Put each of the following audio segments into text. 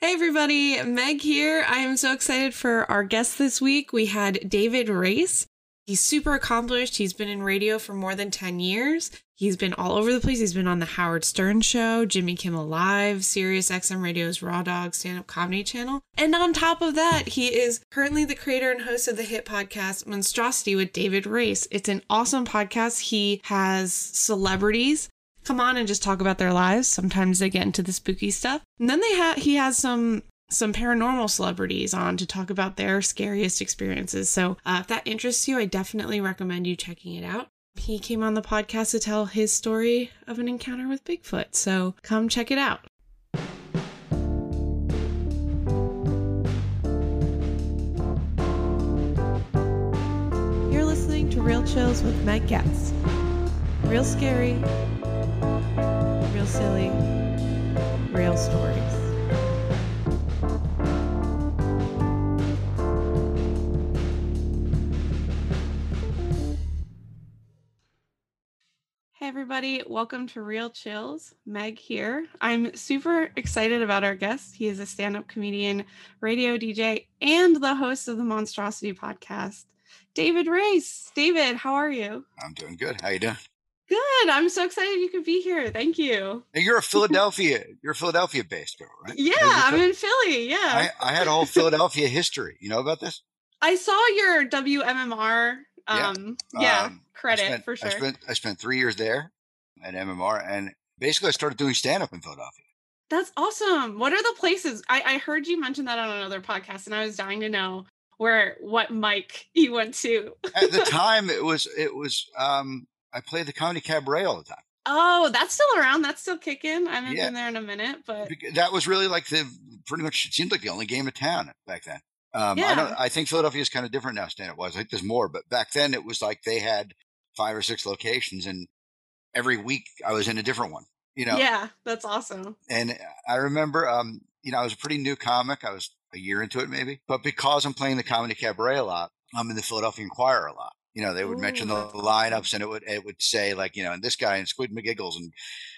Hey everybody, Meg here. I am so excited for our guest this week. We had David Race. He's super accomplished. He's been in radio for more than 10 years. He's been all over the place. He's been on the Howard Stern show, Jimmy Kimmel Live, Sirius XM Radio's Raw Dog stand-up comedy channel. And on top of that, he is currently the creator and host of the hit podcast Monstrosity with David Race. It's an awesome podcast. He has celebrities come on and just talk about their lives. Sometimes they get into the spooky stuff. And then they have he has some some paranormal celebrities on to talk about their scariest experiences. So, uh, if that interests you, I definitely recommend you checking it out. He came on the podcast to tell his story of an encounter with Bigfoot. So, come check it out. You're listening to Real Chills with Meg Getz. Real scary, real silly, real stories. Hey, everybody, welcome to Real Chills. Meg here. I'm super excited about our guest. He is a stand up comedian, radio DJ, and the host of the Monstrosity podcast, David Race. David, how are you? I'm doing good. How you doing? Good. I'm so excited you could be here. Thank you. You're a Philadelphia. you're a Philadelphia based girl, right? Yeah, I'm in Philly. Yeah. I, I had a whole Philadelphia history. You know about this? I saw your WMMR. Um, yeah, yeah Um, credit spent, for sure. I spent I spent three years there at MMR, and basically I started doing stand up in Philadelphia. That's awesome. What are the places? I, I heard you mention that on another podcast, and I was dying to know where what mic you went to. At the time, it was it was um, I play the comedy cabaret all the time. Oh, that's still around. That's still kicking. I haven't Yeah. been there in a minute, but That was really like the pretty much it seemed like the only game of town back then. Um, I Yeah. don't. I think Philadelphia is kind of different now. Stand up wise, I think there's more, but back then it was like they had five or six locations, and every week I was in a different one. You know, yeah, that's awesome. and I remember, um, you know, I was a pretty new comic. I was a year into it, maybe, but because I'm playing the comedy cabaret a lot, I'm in the Philadelphia Inquirer a lot. You know, they would mention the lineups, and it would it would say like, you know, and this guy and Squid McGiggles, and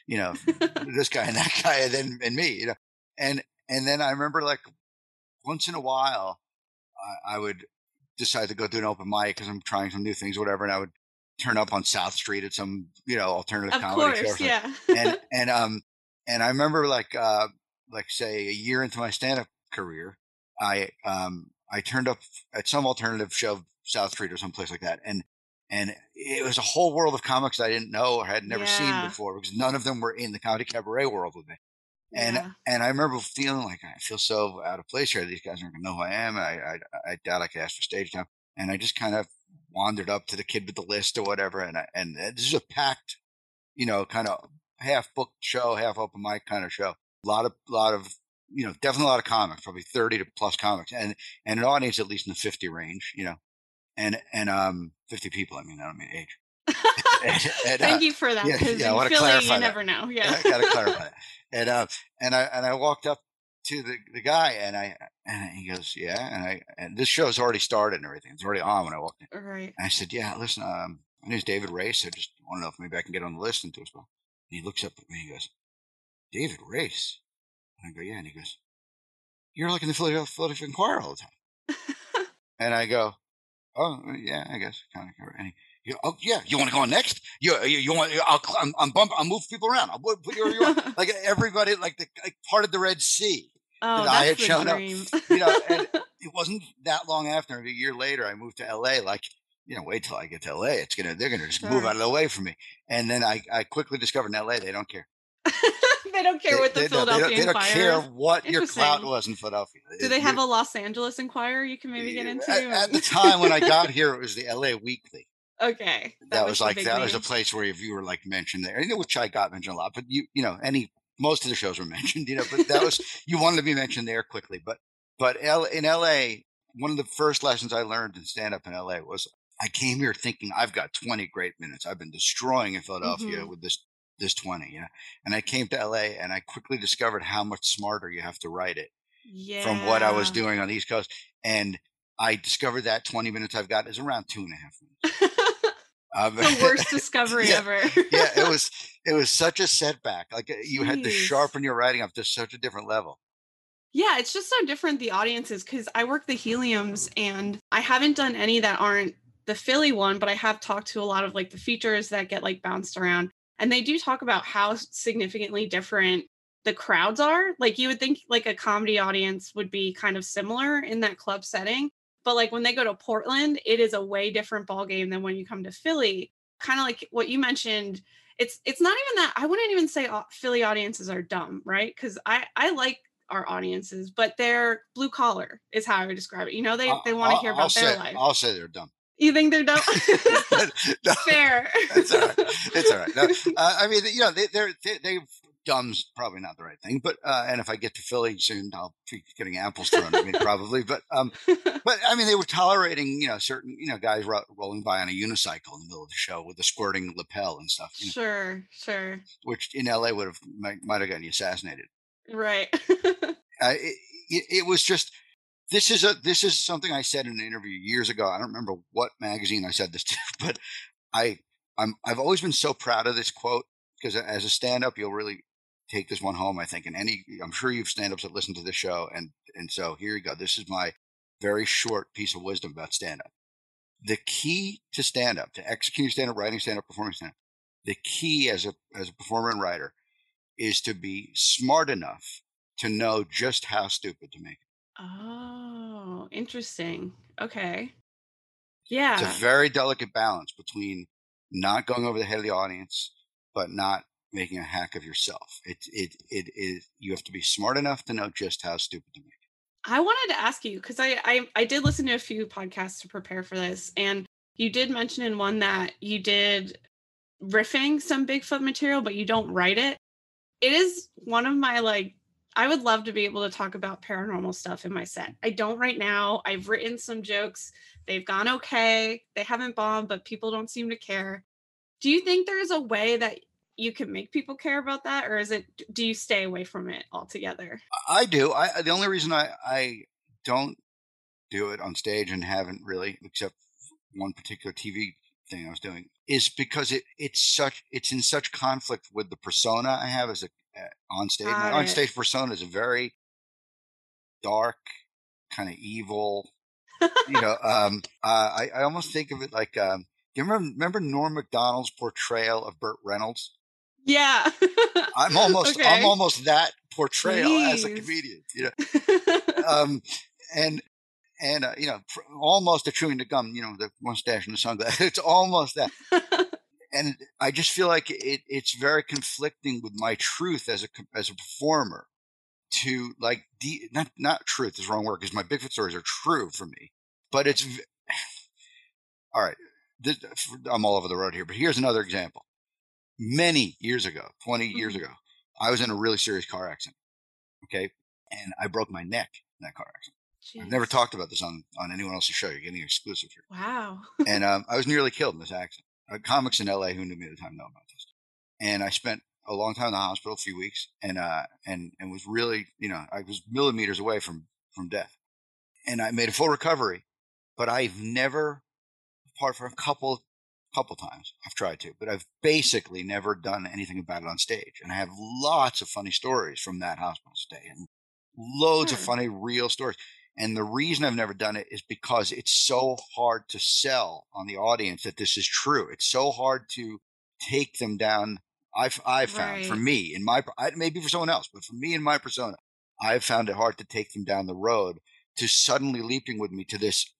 you know, this guy and that guy, and then and me, you know, and and then I remember like once in a while, I, I would decide to go do an open mic because I'm trying some new things, or whatever, and I would turn up on South Street at some you know alternative Of comedy show. course, something yeah. and and um and I remember like uh like say a year into my stand up career, I um I turned up at some alternative show, South Street or someplace like that, and and it was a whole world of comics I didn't know or had never Yeah. seen before because none of them were in the comedy cabaret world with me. And Yeah. and I remember feeling like I feel so out of place here. These guys aren't gonna know who I am. I I, I doubt I could ask for stage time. And I just kind of wandered up to the kid with the list or whatever. And I, and uh, this is a packed, you know, kind of half booked show, half open mic kind of show. A lot of lot of you know, definitely a lot of comics, probably thirty to plus comics, and and an audience at least in the fifty range, you know, and and um fifty people. I mean, I don't mean age. And- and, uh, Thank you for that. yeah, yeah, I in wanna clarify you that. never know. Yeah. I gotta clarify that. And uh, and I and I walked up to the, the guy and I and he goes, yeah, and I and this show's already started and everything. It's already on when I walked in. right. And I said, yeah, listen, um, my name's David Race. I just want to know if maybe I can get on the list into a spot. And he looks up at me and he goes, David Race. And I go, yeah. And he goes, you're like in the Philadelphia Inquirer all the time. and I go, oh uh, yeah, I guess kind of. He, you oh yeah, you want to go on next? You you, you want? I'll I'm, I'm bump. I'll move people around. I'll put you you want. like everybody, like the like part of the Red Sea. Oh, I that's had shown up, dream. you know, and it wasn't that long after. A year later, I moved to L.A. Like, you know, wait till I get to L.A. It's gonna they're gonna just move out of the way for me. And then I I quickly discovered in L.A. they don't care. they don't care They, what the they, they Philadelphia don't, they don't Inquirer care what your clout was in Philadelphia. Do they have a Los Angeles Inquirer you can maybe get into? At, at the time when I got here, it was the L.A. Weekly. okay, that, was, the like that was a place where if you were like mentioned there, you know, which I got mentioned a lot, but you you know any most of the shows were mentioned, you know, but that was you wanted to be mentioned there quickly, but but L, in L.A. one of the first lessons I learned in stand up in L.A. was I came here thinking I've got 20 great minutes. I've been destroying in Philadelphia Mhm. with this this 20, you know, and I came to L.A. and I quickly discovered how much smarter you have to write it yeah. from what I was doing on the East Coast, and I discovered that 20 minutes I've got is around two and a half minutes. Um, the worst discovery Yeah. ever. yeah, it was it was such a setback. Like uh, you had to sharpen your writing up to such a different level. Yeah, it's just so different the audiences because I work the heliums and I haven't done any that aren't the Philly one, but I have talked to a lot of like the features that get like bounced around. And they do talk about how significantly different the crowds are. Like you would think like a comedy audience would be kind of similar in that club setting. But like when they go to Portland, it is a way different ball game than when you come to Philly. Kind of like what you mentioned. It's it's not even that I wouldn't even say Philly audiences are dumb, right? Because I I like our audiences, but they're blue collar is how I would describe it. You know, they they want to hear about I'll their say, life. I'll say they're dumb. You think they're dumb? no, Fair. It's all right. It's all right. No, uh, I mean, you know, they, they're they, they dumb's probably not the right thing, but uh, and if I get to Philly soon, I'll be getting apples thrown at me probably. But um, but I mean, they were tolerating you know certain you know guys ro- rolling by on a unicycle in the middle of the show with a squirting lapel and stuff. You know, Sure, sure. which in LA would have might, might have gotten you assassinated. Right. Uh, it, it, it was just this is a this is something I said in an interview years ago. I don't remember what magazine I said this to, but I I'm I've always been so proud of this quote because as a stand up you'll really take this one home I think and any I'm sure you've stand ups that listen to this show and and so here you go. This is my very short piece of wisdom about stand up. The key to stand up, to executing stand up, writing stand up, performing stand up, the key as a as a performer and writer is to be smart enough to know just how stupid to make it. Oh, interesting. Okay. Yeah. It's a very delicate balance between not going over the head of the audience, but not making a hack of yourself. It it it is you have to be smart enough to know just how stupid to make. it. I wanted to ask you because I, I I did listen to a few podcasts to prepare for this, and you did mention in one that you did riffing some Bigfoot material, but you don't write it. It is one of my like I would love to be able to talk about paranormal stuff in my set. I don't right now. I've written some jokes. They've gone okay. They haven't bombed, but people don't seem to care. Do you think there is a way that you can make people care about that, or is it do you stay away from it altogether? I do. I the only reason I I don't do it on stage and haven't really, except one particular TV thing I was doing, is because it it's such it's in such conflict with the persona I have as a on stage. My on stage persona is a very dark, kind of evil. you know, um, uh, I I almost think of it like um, do you remember remember Norm Macdonald's portrayal of Burt Reynolds? Yeah. I'm almost I'm almost that portrayal as a comedian. You know, um, and and uh, you know, almost a chewing the gum. You know, the mustache and the sunglasses. It's almost that. And I just feel like it, it's very conflicting with my truth as a as a performer. To like, de- not not truth is the wrong word because my Bigfoot stories are true for me, but it's v- all right. This, I'm all over the road here, but here's another example. Many years ago, 20 years Mhm. ago, I was in a really serious car accident. Okay, and I broke my neck in that car accident. I've never talked about this on, on anyone else's show. You're getting exclusive here. Wow. And um, I was nearly killed in this accident. Uh, comics in LA who knew me at the time know about this. And I spent a long time in the hospital, a few weeks, and uh, and and was really, you know, I was millimeters away from from death. And I made a full recovery, but I've never, apart from a couple couple times, I've tried to, but I've basically never done anything about it on stage. And I have lots of funny stories from that hospital stay, and loads of funny real stories. And the reason I've never done it is because it's so hard to sell on the audience that this is true. It's so hard to take them down. I've I've found for me in my I- maybe for someone else, but for me in my persona, I've found it hard to take them down the road to suddenly leaping with me to this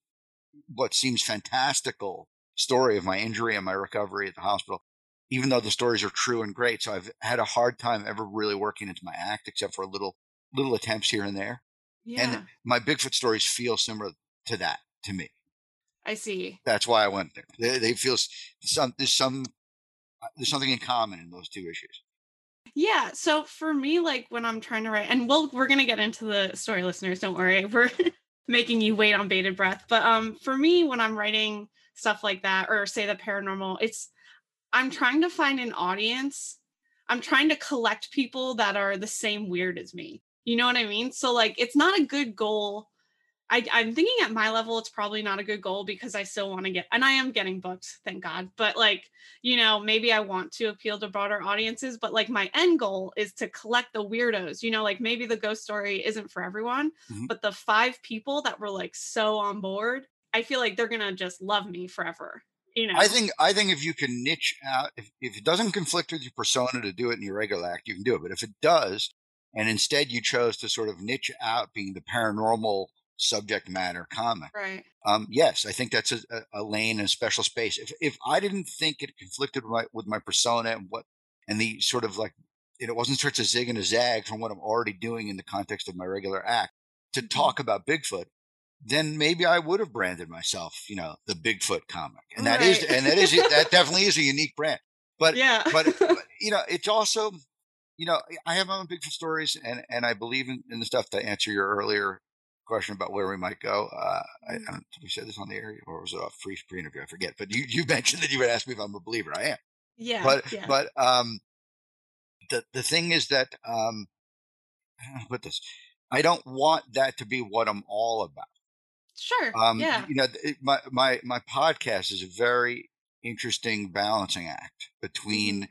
what seems fantastical story of my injury and my recovery at the hospital. Even though the stories are true and great, so I've had a hard time ever really working into my act, except for a little little attempts here and there Yeah. and my Bigfoot stories feel similar to that to me. I see. That's why I went there. They, they feel some there's some uh, there's something in common in those two issues. Yeah. So for me, like when I'm trying to write, and we'll we're gonna get into the story, listeners. Don't worry, we're making you wait on bated breath. But um, for me, when I'm writing stuff like that, or say the paranormal, it's I'm trying to find an audience. I'm trying to collect people that are the same weird as me. You know what I mean? So like, it's not a good goal. I, I'm thinking at my level, it's probably not a good goal because I still want to get, and I am getting booked, thank God. But like, you know, maybe I want to appeal to broader audiences, but like my end goal is to collect the weirdos. You know, like maybe the ghost story isn't for everyone, Mhm. but the five people that were like so on board, I feel like they're gonna just love me forever. You know, I think I think if you can niche out, if, if it doesn't conflict with your persona to do it in your regular act, you can do it. But if it does, and instead you chose to sort of niche out being the paranormal subject matter comic, right. um, yes, I think that's a, a, lane and a special space. If if I didn't think it conflicted with my, with my persona and what and the sort of like it wasn't such a zig and a zag from what I'm already doing in the context of my regular act to Mhm. talk about Bigfoot, then maybe I would have branded myself, you know, the Bigfoot comic, and that is Right. and that is that definitely is a unique brand. But yeah. but, but you know, it's also, you know, I have my own Bigfoot stories, and and I believe in, in the stuff to answer your earlier question about where we might go. Uh, I, I Mhm. don't, did we say this on the air, or was it a free pre interview? I forget. But you you mentioned that you would ask me if I'm a believer. I am. yeah. But yeah. but um, the the thing is that um, I put this? I don't want that to be what I'm all about. sure. Um, yeah. you know, it, my my my podcast is a very interesting balancing act between,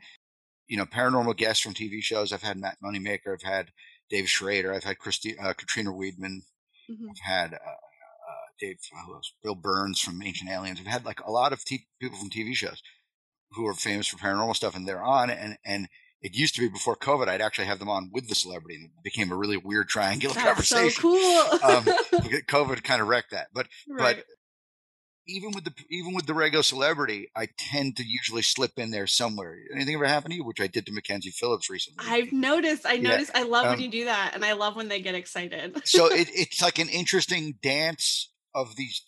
you know, paranormal guests from TV shows. I've had Matt Moneymaker, I've had Dave Schrader, I've had Christy, uh, Katrina Weidman, Mhm. I've had uh, uh, Dave, who else? Bill Birnes from Ancient Aliens. I've had like a lot of t- people from TV shows who are famous for paranormal stuff, and they're on. And and it used to be before COVID, I'd actually have them on with the celebrity, and it became a really weird triangular That's so conversation. cool. um, COVID kind of wrecked that, but right. but even with the even with the regular celebrity, I tend to usually slip in there somewhere. Anything ever happen to you? Which I did to Mackenzie Phillips recently. I've noticed. I Yeah, noticed. I love um, when you do that, and I love when they get excited. so it, it's like an interesting dance of these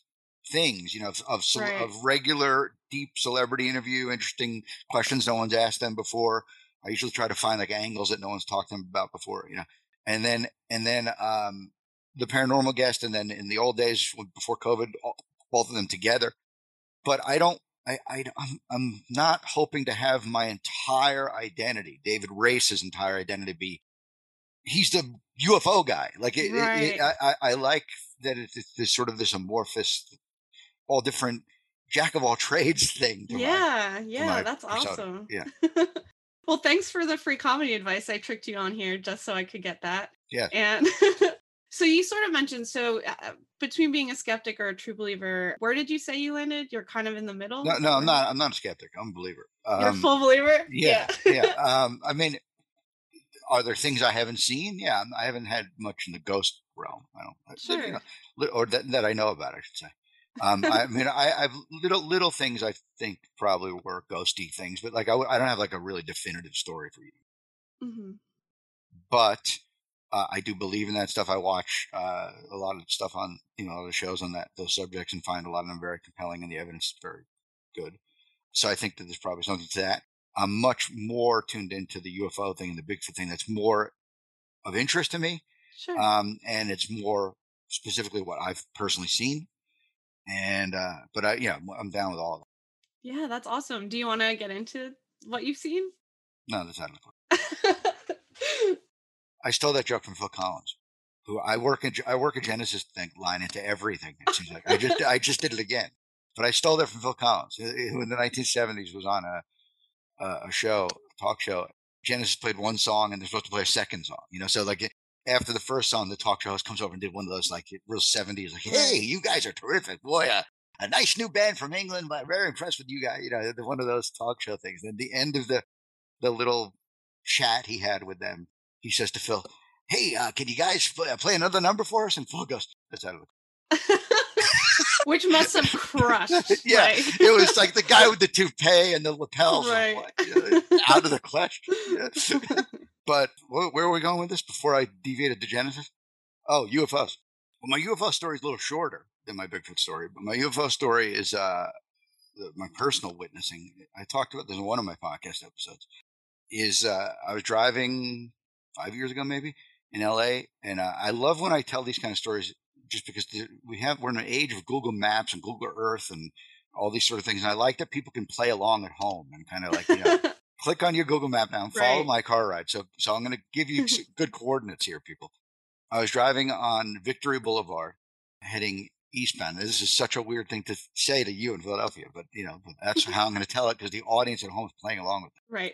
things, you know, of of, Right. of regular deep celebrity interview, interesting questions no one's asked them before. I usually try to find like angles that no one's talked to them about before, you know, and then and then um, the paranormal guest, and then in the old days before COVID, both of them together. But I don't. I, I I'm, I'm not hoping to have my entire identity, David Race's entire identity, be he's the UFO guy. Like it, it- it- I, I, like that it's it's this sort of this amorphous, all different jack of all trades thing. to my- yeah, yeah, that's persona. awesome. Yeah. well, thanks for the free comedy advice. I tricked you on here just so I could get that. Yeah. And so you sort of mentioned so uh, between being a skeptic or a true believer, where did you say you landed? You're kind of in the middle. no, no, I'm not. I'm not a skeptic. I'm a believer. You're a Um, full believer. yeah, yeah. Um, I mean, are there things I haven't seen? Yeah, I'm- haven't had much in the ghost realm. I don't, I- you Sure. know, or that, that I know about, I should say. Um, I mean, I, I've little little things I think probably were ghosty things, but like I, w- I don't have like a really definitive story for you. Mm-hmm. But uh, I do believe in that stuff. I watch uh, a lot of stuff on you know other shows on that those subjects and find a lot of them very compelling, and the evidence is very good. So I think that there's probably something to that. I'm much more tuned into the UFO thing and the Bigfoot thing. That's more of interest to me, Sure. um, and it's more specifically what I've personally seen. And uh, but I yeah, I'm down with all of it. yeah, that's awesome. Do you want to get into what you've seen? No, that's not. I stole that joke from Phil Collins, who I work a, I work a Genesis thing line into everything. It seems like I just I just did it again, but I stole that from Phil Collins, who in the 1970s was on a a, a show, a talk show. Genesis played one song, and they're supposed to play a second song. You know, so like after the first song, the talk show host comes over and did one of those like real 70s, like, "Hey, you guys are terrific, boy." Uh, a nice new band from England. but Very impressed with you guys. You know, one of those talk show things. And the end of the the little chat he had with them, he says to Phil, "Hey, uh, can you guys play, play another number for us?" And Phil goes, "That's out of the." Which must have crushed. Yeah, right? It was like the guy with the toupee and the lapels. Right. like, "Yeah, out of the question. Yeah. But where, where are we going with this before I deviated to Genesis? Oh, UFOs. Well, my UFO story is a little shorter than my Bigfoot story, but my UFO story is uh, the, my personal witnessing. I talked about this in one of my podcast episodes. Is uh, I was driving five years ago, maybe in LA, and uh, I love when I tell these kind of stories, just because we have we're in an age of Google Maps and Google Earth and all these sort of things, and I like that people can play along at home and kind of like you know click on your Google map now and follow Right. my car ride. So, so I'm going to give you good coordinates here, people. I was driving on Victory Boulevard, heading eastbound. This is such a weird thing to say to you in Philadelphia, but you know, but that's how I'm going to tell it because the audience at home is playing along with it. Right.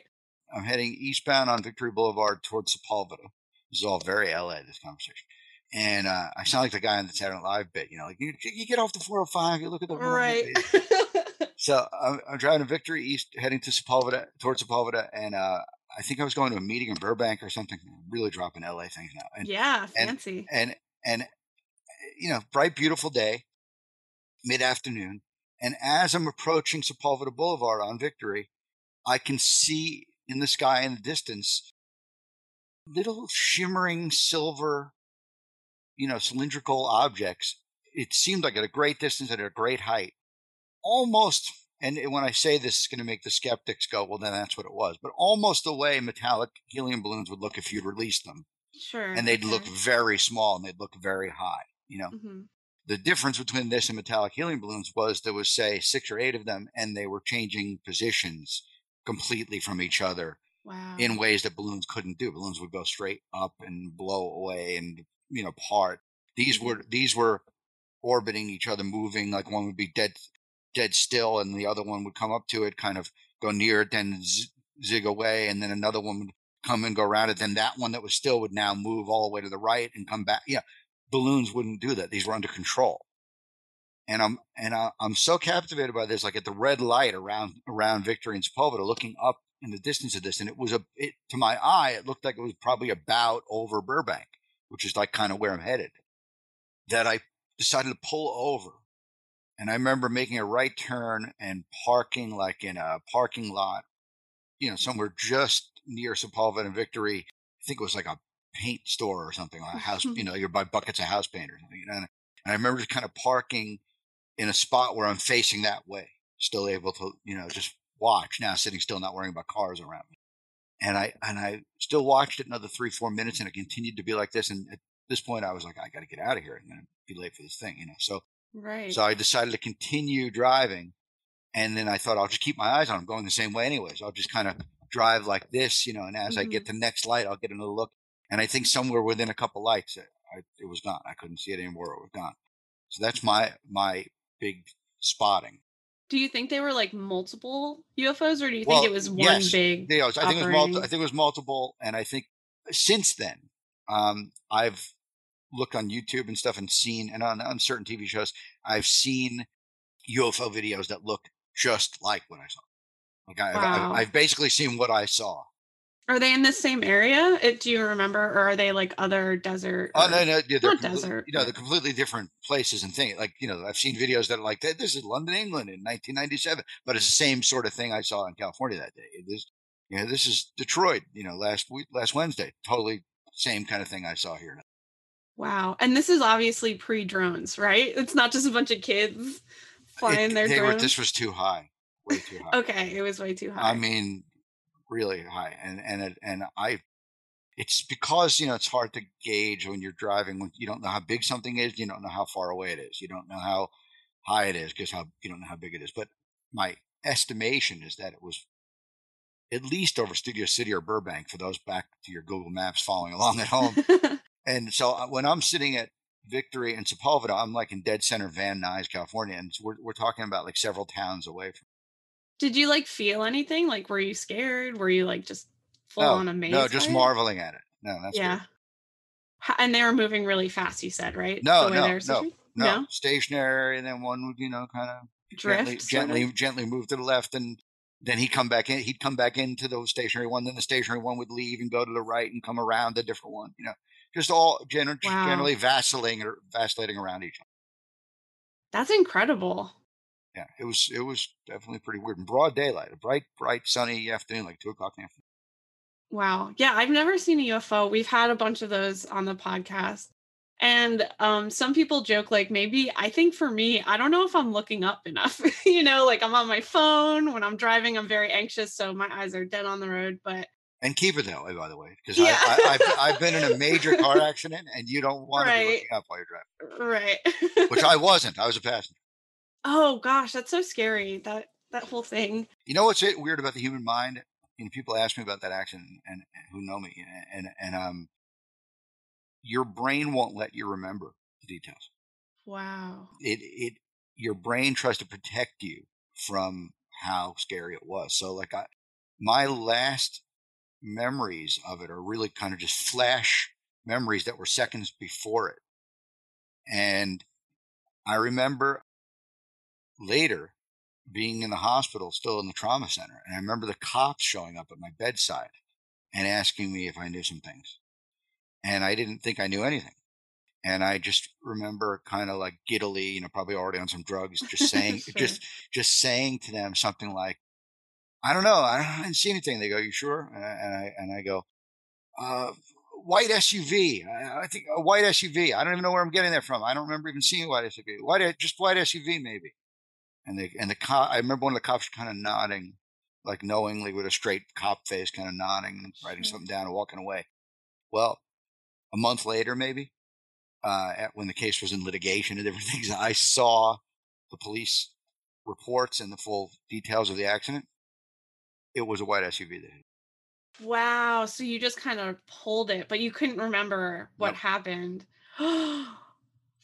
I'm heading eastbound on Victory Boulevard towards Sepulveda. This is all very LA, this conversation. And uh, I sound like the guy on the Saturday Live bit, you know, like you, you get off the 405, you look at the Right. So I'm, I'm driving to Victory East, heading to Sepulveda, towards Sepulveda, and uh, I think I was going to a meeting in Burbank or something. I'm really dropping LA things now. And yeah, and- fancy. and and you know, bright, beautiful day, mid afternoon, and as I'm approaching Sepulveda Boulevard on Victory, I can see in the sky in the distance little shimmering silver, you know, cylindrical objects. It seemed like at a great distance and at a great height, almost. And when I say this, it's going to make the skeptics go, "Well, then that's what it was." But almost the way metallic helium balloons would look if you'd released them sure. and they'd look very small and they'd look very high. You know, Mhm. the difference between this and metallic helium balloons was there was say six or eight of them, and they were changing positions completely from each other Wow. in ways that balloons couldn't do. Balloons would go straight up and blow away and you know part. These mm-hmm. were these were orbiting each other, moving like one would be dead dead still, and the other one would come up to it, kind of go near it, then z- zig away, and then another one would come and go around it. Then that one that was still would now move all the way to the right and come back. Yeah, balloons wouldn't do that. These were under control. And I'm and I, I'm so captivated by this, like at the red light around around Victory and Sepulveda, looking up in the distance of this, and it was a it, to my eye, it looked like it was probably about over Burbank, which is like kind of where I'm headed. That I decided to pull over, and I remember making a right turn and parking like in a parking lot, you know, somewhere just near Sepulveda and Victory. I think it was like a paint store or something, like a house, you know, you're by buckets of house paint or something. You know? And I remember just kind of parking in a spot where I'm facing that way, still able to, you know, just watch now, sitting still, not worrying about cars around me. And I and I still watched it another three, four minutes, and it continued to be like this. And at this point, I was like, I got to get out of here. I'm going to be late for this thing, you know. So right. so I decided to continue driving, and then I thought I'll just keep my eyes on. I'm going the same way anyways. I'll just kind of drive like this, you know. And as I get mm-hmm. the next light, I'll get another look. And I think somewhere within a couple lights, it, I, it was gone. I couldn't see it anymore. It was gone. So that's my my big spotting. do you think they were like multiple UFOs, or do you Well, think it was one yes. big? Yeah, I think it was multiple. I think it was multiple, and I think since then, um, I've looked on YouTube and stuff and seen, and on, on certain TV shows, I've seen UFO videos that look just like what I saw. Like I, Wow. I've, I've basically seen what I saw. Are they in the same area? It, do you remember, or are they like other desert? Oh or- no, no, yeah, they're not desert, You know, they're completely different places and things. Like you know, I've seen videos that are like, "This is London, England, in 1997," but it's the same sort of thing I saw in California that day. It is, you know, this is Detroit. You know, last week, last Wednesday, totally same kind of thing I saw here. Wow. And this is obviously pre drones, right? It's not just a bunch of kids flying It- their they were, drones. this was too high, way too high. okay, it was way too high. I mean, really high, and and it, and I. It's because you know it's hard to gauge when you're driving when you don't know how big something is, you don't know how far away it is, you don't know how high it is because how you don't know how big it is. But my estimation is that it was at least over Studio City or Burbank for those back to your Google Maps following along at home. and so uh, when I'm sitting at Victory and Sepulveda, I'm like in dead center Van Nuys, California, and we're we're talking about like several towns away from. Did you like feel anything? Like, were you scared? Were you like just full oh, no, on amazed? no, just marveling at it. No, that's yeah. weird. And they were moving really fast. You said right? No, no, no, switching? No, stationary, and then one would, you know, kind of drift. gently, sort of? gently, gently move to the left, and then he'd come back in. He'd come back into the stationary one. Then the stationary one would leave and go to the right and come around the different one. You know, just all gener- Wow. generally vacillating or vacillating around each other. That's incredible. Yeah, it was it was definitely pretty weird. In broad daylight, a bright, bright, sunny afternoon, like two o'clock in the afternoon. Wow. Yeah, I've never seen a UFO. We've had a bunch of those on the podcast. And um, some people joke, like, maybe I think for me, I don't know if I'm looking up enough. you know, like I'm on my phone when I'm driving, I'm very anxious. So my eyes are dead on the road. But And keep it that way, by the way, because Yeah. I, I, I've, I've been in a major car accident, and you don't want to be looking up while you're driving. right. Which I wasn't. I was a passenger. Oh gosh, that's so scary. That that whole thing. You know what's it- weird about the human mind? You know, people ask me about that accident, and, and who know me, and and um, your brain won't let you remember the details. Wow. It it your brain tries to protect you from how scary it was. So like I my last memories of it are really kind of just flash memories that were seconds before it. And I remember later being in the hospital, still in the trauma center. And I remember the cops showing up at my bedside and asking me if I knew some things. And I didn't think I knew anything. And I just remember kind of like giddily, you know, probably already on some drugs, just saying, Sure. just, just saying to them something like, I don't know. I, I didn't see anything. They go, you sure? And I, and I, and I go, uh, white SUV. I, I think a white SUV. I don't even know where I'm getting that from. I don't remember even seeing a white SUV. White, just white SUV maybe. And they, and the cop, I remember one of the cops kind of nodding, like knowingly with a straight cop face, kind of nodding, and writing Sure. something down and walking away. Well, a month later, maybe, uh, at, when the case was in litigation and different things, I saw the police reports and the full details of the accident. It was a white SUV that hit. Wow. So you just kind of pulled it, but you couldn't remember what Nope. happened.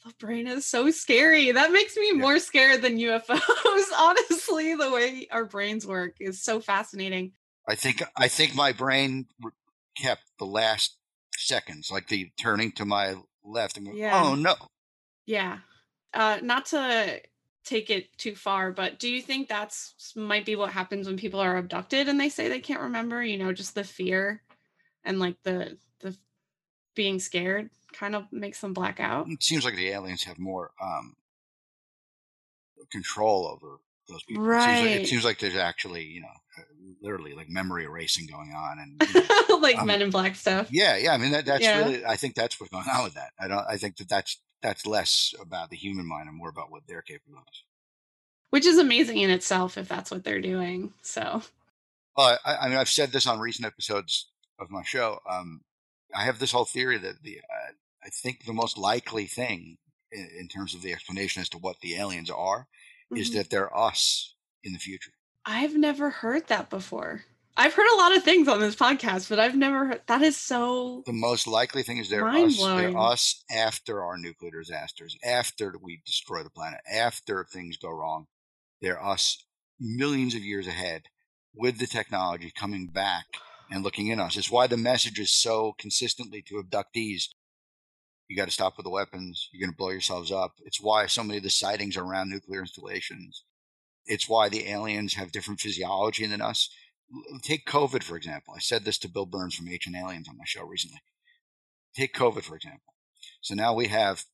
the brain is so scary. That makes me Yeah. more scared than UFOs. Honestly, the way our brains work is so fascinating. I think I think my brain kept the last seconds, like the turning to my left and going, Yeah. "Oh no!" Yeah. Uh, not to take it too far, but do you think that's might be what happens when people are abducted and they say they can't remember? You know, just the fear and like the the being scared kind of makes them black out. It seems like the aliens have more um, control over those people. It seems, like, Right. it seems like there's actually, you know, uh, literally like memory erasing going on, and you know, like Um, Men in Black stuff. yeah, yeah. I mean, that, that's Yeah. really. I think that's what's going on with that. I don't. I think that that's that's less about the human mind and more about what they're capable of. which is amazing in itself if that's what they're doing. So, Well, I, I mean, I've said this on recent episodes of my show. Um, I have this whole theory that the I think the most likely thing in, in terms of the explanation as to what the aliens are is Mhm. that they're us in the future. I've never heard that before. I've heard a lot of things on this podcast, but I've never heard that is so The most likely thing is they're us. They're us after our nuclear disasters, after we destroy the planet, after things go wrong. They're us millions of years ahead with the technology coming back and looking in us. It's why the message is so consistently to abductees. You got to stop with the weapons. You're going to blow yourselves up. It's why so many of the sightings are around nuclear installations. It's why the aliens have different physiology than us. Take COVID, for example. I said this to Bill Birnes from Ancient Aliens on my show recently. Take COVID, for example. So now we have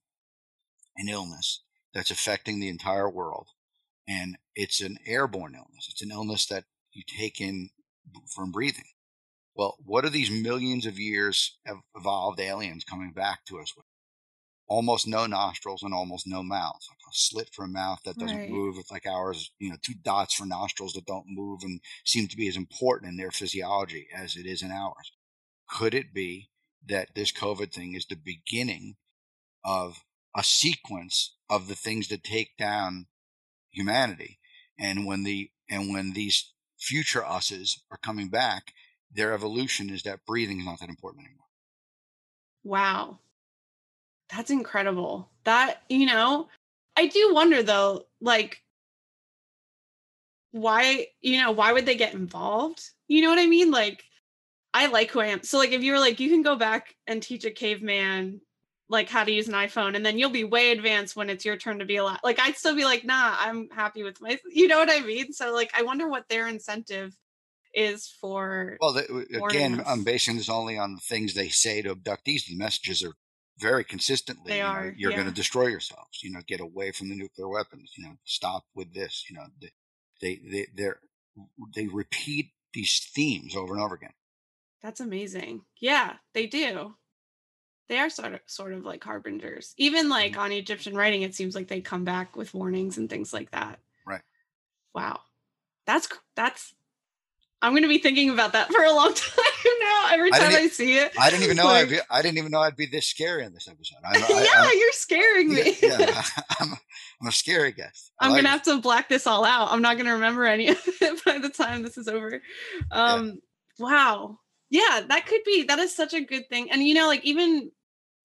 an illness that's affecting the entire world, and it's an airborne illness. It's an illness that you take in from breathing. Well, what are these millions of years of evolved aliens coming back to us with? Almost no nostrils and almost no mouth. Like a slit for a mouth that doesn't Right. move. It's like ours, you know, two dots for nostrils that don't move and seem to be as important in their physiology as it is in ours. Could it be that this COVID thing is the beginning of a sequence of the things that take down humanity? And when the and when these future us's are coming back, their evolution is that breathing is not that important anymore. Wow. That's incredible. That, you know, I do wonder though, like, why, you know, why would they get involved? You know what I mean? Like, I like who I am. So, like, if you were like, you can go back and teach a caveman like how to use an iPhone, and then you'll be way advanced when it's your turn to be alive. Like, I'd still be like, nah, I'm happy with my, you know what I mean? So, like, I wonder what their incentive is for. Well, the, again, basing this only on the things they say to abductees. The messages are very consistently. They you know, are, you're going to destroy yourselves. You know, get away from the nuclear weapons. You know, stop with this. You know, they they they they're, they repeat these themes over and over again. That's amazing. Yeah, they do. They are sort of sort of like harbingers. Even like mm-hmm. on Egyptian writing, it seems like they come back with warnings and things like that. Right. Wow. That's that's I'm gonna be thinking about that for a long time now. Every time didn't I see it. I didn't even know Like- I'd be, I didn't even know I'd be this scary in this episode. I, yeah, I, you're scaring me. yeah, yeah, I'm, I'm a scary guest. I I'm like gonna have to black this all out. I'm not gonna remember any of it by the time this is over. Um wow. Yeah, that could be that is such a good thing. And you know, like even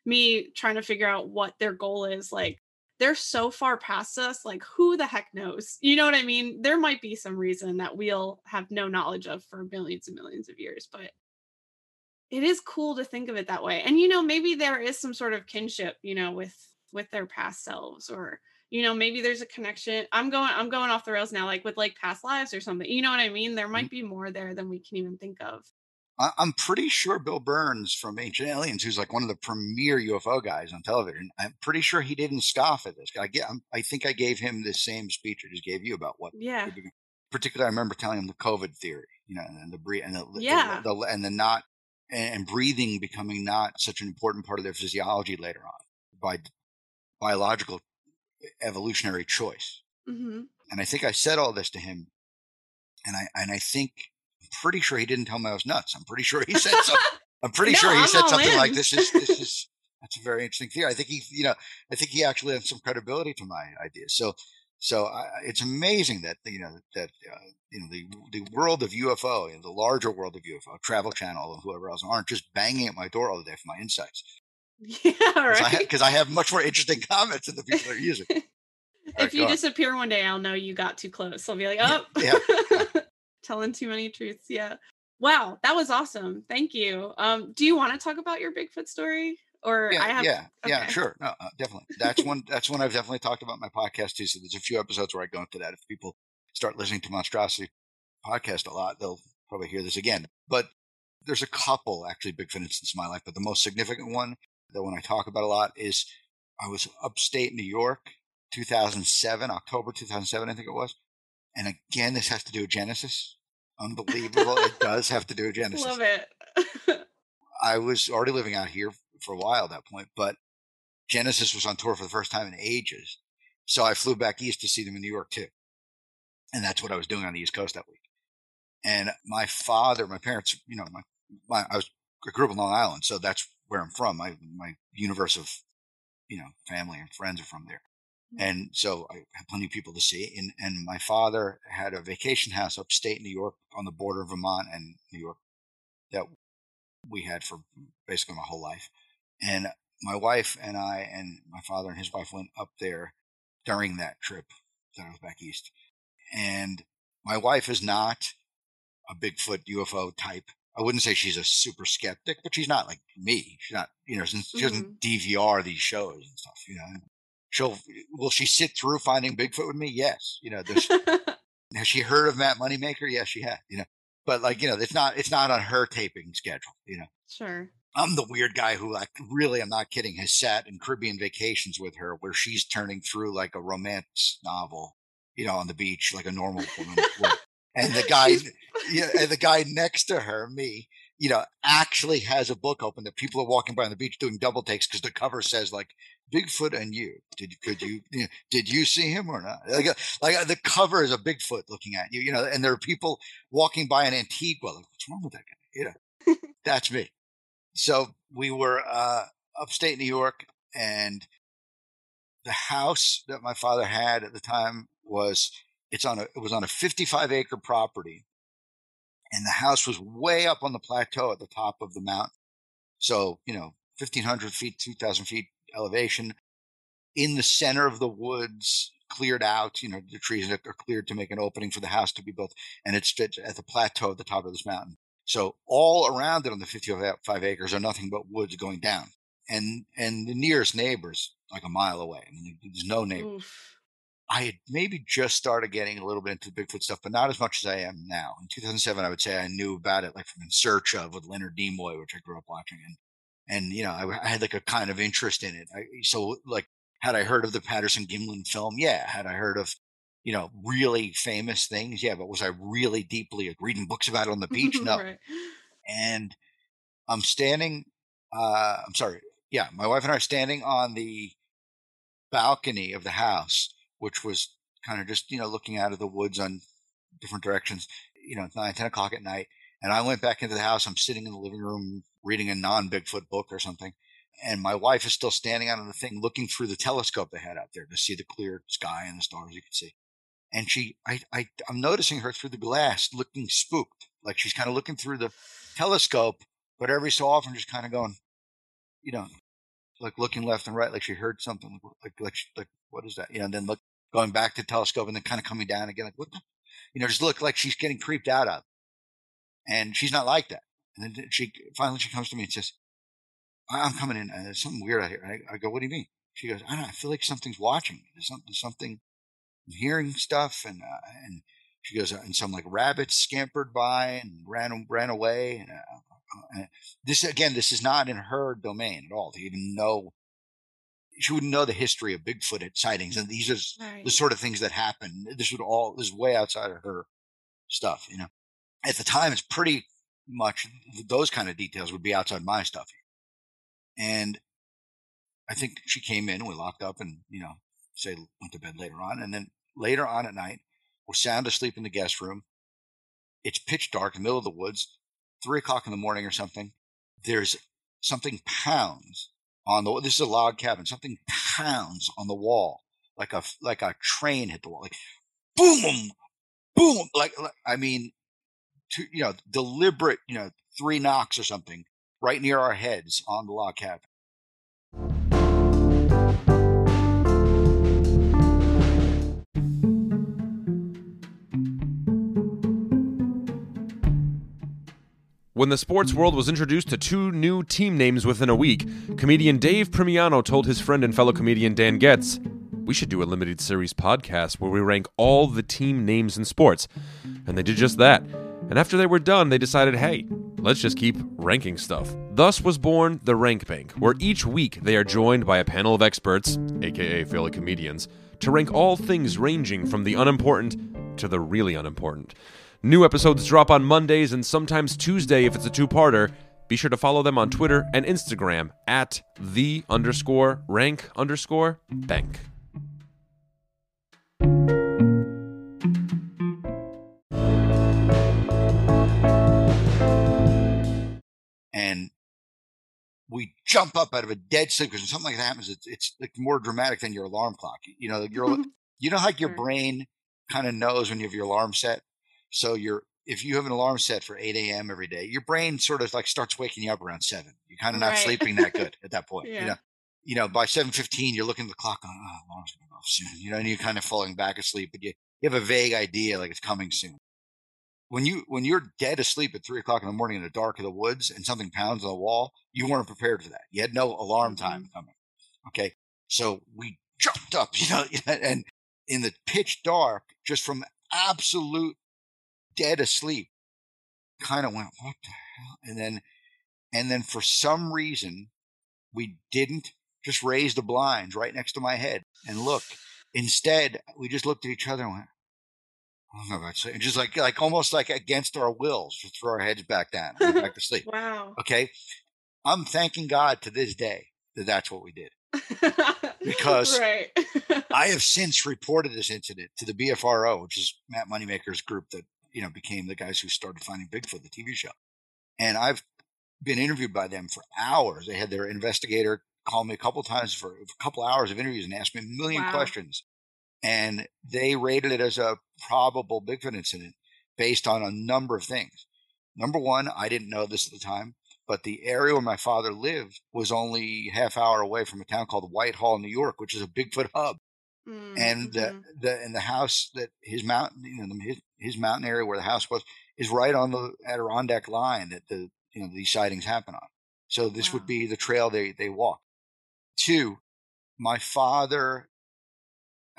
me trying to figure out what their goal is, like they're so far past us. Like, who the heck knows? You know what I mean? There might be some reason that we'll have no knowledge of for millions and millions of years, but it is cool to think of it that way. And you know, maybe there is some sort of kinship, you know, with with their past selves or you know maybe there's a connection i'm going i'm going off the rails now like with like past lives or something you know what i mean there mm-hmm. might be more there than we can even think of I'm pretty sure Bill Birnes from Ancient Aliens, who's like one of the premier UFO guys on television, I'm pretty sure he didn't scoff at this. I get, I think I gave him the same speech I just gave you about what. Yeah. Particularly, I remember telling him the COVID theory, you know, and the and the, yeah, the, the, and the not and breathing becoming not such an important part of their physiology later on by biological evolutionary choice. Mm-hmm. And I think I said all this to him, and I and I think pretty sure he didn't tell me I was nuts. I'm pretty sure he said something. I'm pretty no, sure he I'm said something in. like this is this is that's a very interesting theory. I think he, you know, I think he actually has some credibility to my ideas. So, so I, it's amazing that you know that uh, you know the the world of UFO, you know, the larger world of UFO, Travel Channel, and whoever else aren't just banging at my door all the day for my insights. Yeah, right. Because I, I, have much more interesting comments than the people that are using. if right, you disappear one day, I'll know you got too close. I'll be like, oh, yeah. yeah telling too many truths. Yeah. Wow, that was awesome. Thank you. Um, do you want to talk about your Bigfoot story? Or yeah, I have yeah, okay. yeah, sure. No, uh, definitely. That's one that's one I've definitely talked about my podcast too. So there's a few episodes where I go into that. If people start listening to Monstrosity podcast a lot, they'll probably hear this again. But there's a couple actually Bigfoot instances in my life, but the most significant one, the one I talk about a lot, is I was upstate New York, 2007, October 2007, I think it was. And again, this has to do with Genesis unbelievable. it does have to do with Genesis. Love it. I was already living out here for a while at that point, but Genesis was on tour for the first time in ages. So I flew back east to see them in New York too. And that's what I was doing on the East Coast that week. And my father, my parents, you know, my, my I was I grew up in Long Island, so that's where I'm from. My my universe of, you know, family and friends are from there. And so I had plenty of people to see. And, and my father had a vacation house upstate New York on the border of Vermont and New York that we had for basically my whole life. And my wife and I and my father and his wife went up there during that trip that I was back east. And my wife is not a Bigfoot UFO type. I wouldn't say she's a super skeptic, but she's not like me. She's not, you know, she doesn't mm-hmm. DVR these shows and stuff, you know she'll will she sit through finding Bigfoot with me? Yes. You know, has she heard of Matt Moneymaker? Yes, she had. You know, but like you know, it's not it's not on her taping schedule. You know, sure. I'm the weird guy who, like, really, I'm not kidding, has sat in Caribbean vacations with her where she's turning through like a romance novel, you know, on the beach like a normal woman. And the guy, yeah, and the guy next to her, me, you know, actually has a book open that people are walking by on the beach doing double takes because the cover says like Bigfoot and you. Did could you, you know, did you see him or not? Like, uh, like uh, the cover is a Bigfoot looking at you, you know, and there are people walking by an Antigua. Like, what's wrong with that guy? You know, that's me. So we were uh, upstate New York, and the house that my father had at the time was it's on a it was on a 55 acre property and the house was way up on the plateau at the top of the mountain. So, you know, 1500 feet, 2000 feet elevation in the center of the woods, cleared out, you know, the trees are cleared to make an opening for the house to be built. And it's at the plateau at the top of this mountain. So all around it on the 55 acres are nothing but woods going down. And, and the nearest neighbors like a mile away. I mean, there's no neighbors. Oof. I had maybe just started getting a little bit into Bigfoot stuff, but not as much as I am now. In 2007, I would say I knew about it like from In Search of with Leonard Nimoy, which I grew up watching, and and you know I, I had like a kind of interest in it. I, so like, had I heard of the Patterson Gimlin film? Yeah. Had I heard of you know really famous things? Yeah. But was I really deeply reading books about it on the beach? No. right. And I'm standing. Uh, I'm sorry. Yeah, my wife and I are standing on the balcony of the house which was kind of just, you know, looking out of the woods on different directions, you know, it's nine ten o'clock at night. And I went back into the house. I'm sitting in the living room reading a non Bigfoot book or something. And my wife is still standing out on the thing looking through the telescope they had out there to see the clear sky and the stars you could see. And she, I, I, I'm noticing her through the glass looking spooked. Like she's kind of looking through the telescope, but every so often just kind of going, you know, like looking left and right, like she heard something, like like like what is that? You know, and then look going back to the telescope and then kind of coming down again, like what the, you know, just look like she's getting creeped out of, and she's not like that. And then she finally she comes to me and says, "I'm coming in, and there's something weird out here." I, I, go, "What do you mean?" She goes, "I don't know. I feel like something's watching me. There's something, something, I'm hearing stuff, and uh, and." She goes, and some like rabbits scampered by and ran ran away. And, uh, uh this again, this is not in her domain at all to even know. She wouldn't know the history of Bigfoot sightings, and these are right. the sort of things that happen. This would all this is way outside of her stuff. You know, at the time, it's pretty much those kind of details would be outside my stuff. And I think she came in, we locked up, and you know, say went to bed later on, and then later on at night we're sound asleep in the guest room. It's pitch dark in the middle of the woods, three o'clock in the morning or something. There's something pounds on the. This is a log cabin. Something pounds on the wall like a like a train hit the wall, like boom, boom. Like, like I mean, to, you know, deliberate, you know, three knocks or something right near our heads on the log cabin. When the sports world was introduced to two new team names within a week, comedian Dave Primiano told his friend and fellow comedian Dan Getz, We should do a limited series podcast where we rank all the team names in sports. And they did just that. And after they were done, they decided, hey, let's just keep ranking stuff. Thus was born the Rank Bank, where each week they are joined by a panel of experts, aka fellow comedians, to rank all things ranging from the unimportant to the really unimportant. New episodes drop on Mondays and sometimes Tuesday if it's a two parter. Be sure to follow them on Twitter and Instagram at the underscore rank underscore bank. We jump up out of a dead sleep because when something like that happens, it's, it's like more dramatic than your alarm clock. You know, your, you know, like your brain kind of knows when you have your alarm set so you're if you have an alarm set for 8 a.m. every day, your brain sort of like starts waking you up around seven. You're kind of not right. sleeping that good at that point. Yeah. You know, you know, by 7:15, you're looking at the clock on, oh, alarm's going off soon. You know, and you're kind of falling back asleep, but you, you have a vague idea like it's coming soon. When you when you're dead asleep at three o'clock in the morning in the dark of the woods and something pounds on the wall, you weren't prepared for that. You had no alarm time mm-hmm. coming. Okay, so we jumped up, you know, and in the pitch dark, just from absolute dead asleep. Kind of went, what the hell? And then, and then for some reason, we didn't just raise the blinds right next to my head and look. Instead, we just looked at each other and went, oh, that's it. just like, like almost like against our wills, just throw our heads back down, back to sleep. wow. Okay. I'm thanking God to this day that that's what we did. because I have since reported this incident to the BFRO, which is Matt Moneymaker's group that you know, became the guys who started Finding Bigfoot, the TV show. And I've been interviewed by them for hours. They had their investigator call me a couple times for a couple hours of interviews and ask me a million wow. questions. And they rated it as a probable Bigfoot incident based on a number of things. Number one, I didn't know this at the time, but the area where my father lived was only half hour away from a town called Whitehall, New York, which is a Bigfoot hub. Mm-hmm. And the, the and the house that his mountain, you know, his his mountain area where the house was is right on the Adirondack line that the you know these sightings happen on. So this wow. would be the trail they they walk. Two, my father.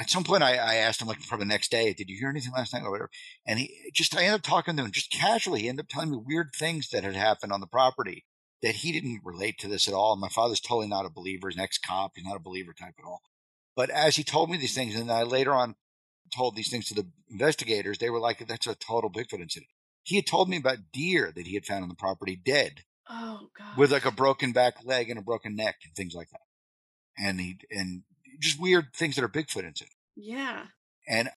At some point, I, I asked him, like, for the next day, did you hear anything last night or whatever? And he just, I ended up talking to him just casually. He ended up telling me weird things that had happened on the property that he didn't relate to this at all. And my father's totally not a believer. He's an ex cop. He's not a believer type at all. But as he told me these things, and I later on told these things to the investigators, they were like, that's a total Bigfoot incident. He had told me about deer that he had found on the property dead. Oh, God. With like a broken back leg and a broken neck and things like that. And he, and just weird things that are Bigfoot incident. Yeah. And,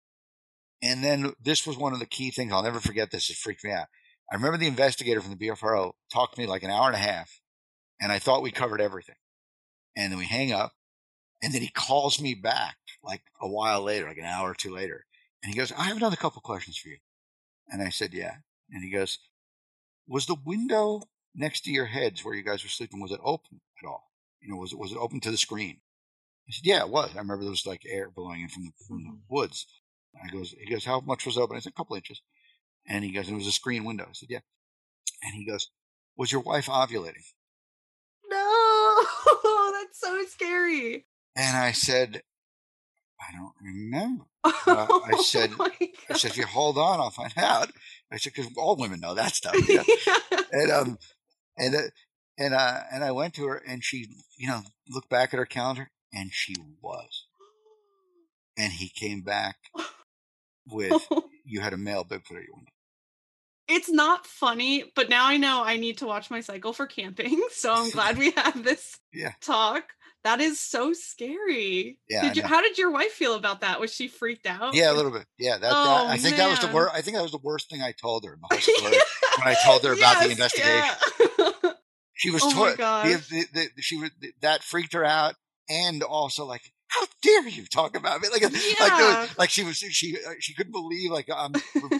and then this was one of the key things. I'll never forget this. It freaked me out. I remember the investigator from the BFRO talked to me like an hour and a half, and I thought we covered everything. And then we hang up, and then he calls me back like a while later, like an hour or two later. And he goes, I have another couple questions for you. And I said, Yeah. And he goes, Was the window next to your heads where you guys were sleeping, was it open at all? you know, was it was it open to the screen? I said, yeah, it was. I remember there was like air blowing in from the, from the woods. I goes, he goes, how much was open? I said, a couple inches. And he goes, and it was a screen window. I said, yeah. And he goes, was your wife ovulating? No, that's so scary. And I said, I don't remember. Uh, I said, Oh I said, if you hold on, I'll find out. I said, because all women know that stuff. You know? God. and um, and uh, and uh, and I went to her, and she, you know, looked back at her calendar, and she was. And he came back with, "You had a male Bigfoot at your window." it's not funny, but now I know I need to watch my cycle for camping. So I'm glad we have this Yeah. talk. That is so scary. Yeah, Did you, how did your wife feel about that? Was she freaked out? Yeah, a little bit. Yeah, that. Oh, that I think that was the worst. I think that was the worst thing I told her in the whole story. when I told her about the investigation. yeah. She was Oh my told the, the, the, she was that freaked her out, and also like, how dare you talk about me like like was- like she was she uh, she couldn't believe like um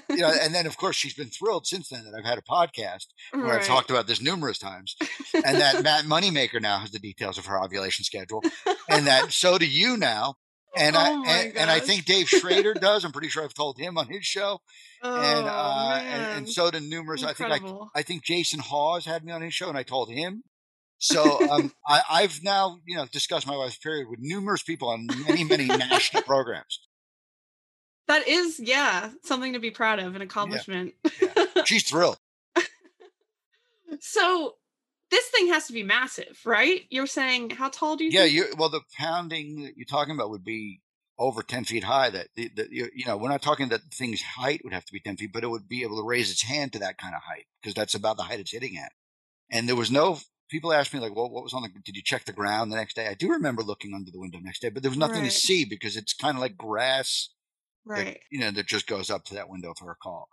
you know, and then of course she's been thrilled since then that I've had a podcast where I've talked about this numerous times, and that Matt Moneymaker now has the details of her ovulation schedule, and that so do you now. And Oh I and, and I think Dave Schrader does. I'm pretty sure I've told him on his show, Oh, and uh, and, and so do numerous. I think I I think Jason Hawes had me on his show, and I told him. So um, I, I've now, you know, discussed my wife's period with numerous people on many, many national programs. that is, yeah, something to be proud of, an accomplishment. She's thrilled. so this thing has to be massive, right? You're saying how tall do you Yeah, think? you well, the pounding that you're talking about would be over ten feet high. That the, the, you, you know, we're not talking that the thing's height would have to be ten feet, but it would be able to raise its hand to that kind of height because that's about the height it's hitting at. And there was no. People ask me like, "Well, what was on the? Did you check the ground the next day?" I do remember looking under the window next day, but there was nothing Right. to see because it's kind of like grass that, right. you know, that just goes up to that window, for a call.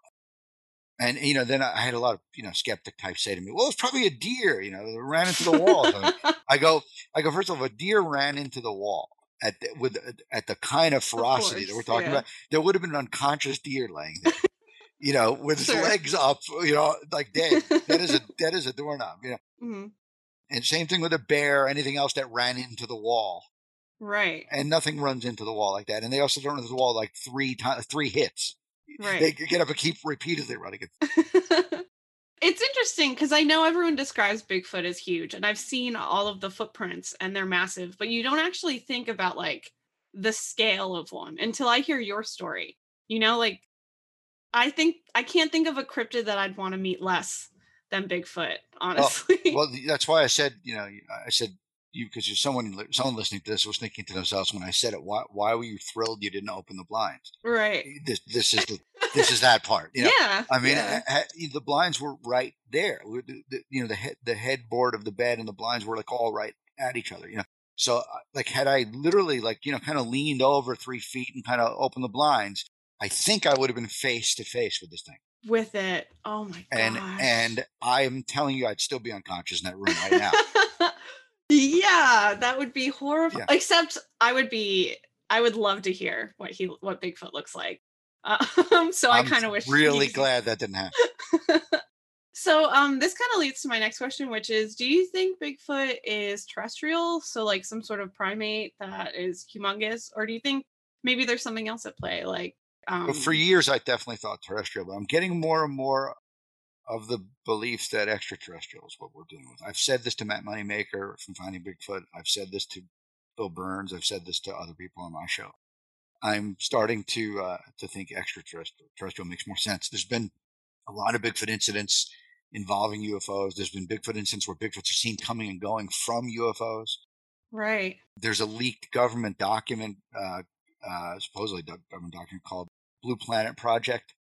And you know, then I had a lot of you know skeptic types say to me, "Well, it's probably a deer." You know, that ran into the wall. So I go, I go. First of all, a deer ran into the wall at the, with at the kind of ferocity that we're talking yeah. about, there would have been an unconscious deer laying there. You know, with his Sure. legs up, you know, like dead. That is a that is a doorknob. You know, Mhm. And same thing with a bear, anything else that ran into the wall, Right. and nothing runs into the wall like that. And they also don't run into the wall like three times, three hits. Right. They get up and keep repeatedly running it. it's interesting because I know everyone describes Bigfoot as huge, and I've seen all of the footprints and they're massive, but you don't actually think about like the scale of one until I hear your story. You know, like I think I can't think of a cryptid that I'd want to meet less than Bigfoot, honestly. Well, that's why I said, you know, I said you because someone li- someone listening to this was thinking to themselves when I said it, why why were you thrilled you didn't open the blinds? right. This this is the this is that part. You know, yeah. I mean, yeah. uh, uh, the blinds were right there. The- the- You know, the head the headboard of the bed and the blinds were like all right at each other. You know, so uh, like had I literally like you know kind of leaned over three feet and kind of opened the blinds, I think I would have been face to face with this thing. With it. Oh my god. And and I'm telling you, I'd still be unconscious in that room right now. yeah, that would be horrible. Yeah. Except I would be I would love to hear what he what Bigfoot looks like. Um, so I I'm kind of wish really glad that didn't happen. So um this kind of leads to my next question, which is do you think Bigfoot is terrestrial? So like some sort of primate that is humongous, or do you think maybe there's something else at play? Like um for years, I definitely thought terrestrial, but I'm getting more and more of the beliefs that extraterrestrial is what we're dealing with. I've said this to Matt Moneymaker from Finding Bigfoot. I've said this to Bill Birnes. I've said this to other people on my show. I'm starting to uh, to think extraterrestrial terrestrial makes more sense. There's been a lot of Bigfoot incidents involving UFOs. There's been Bigfoot incidents where Bigfoots are seen coming and going from UFOs. right. There's a leaked government document, uh, uh, supposedly government document called Blue Planet Project.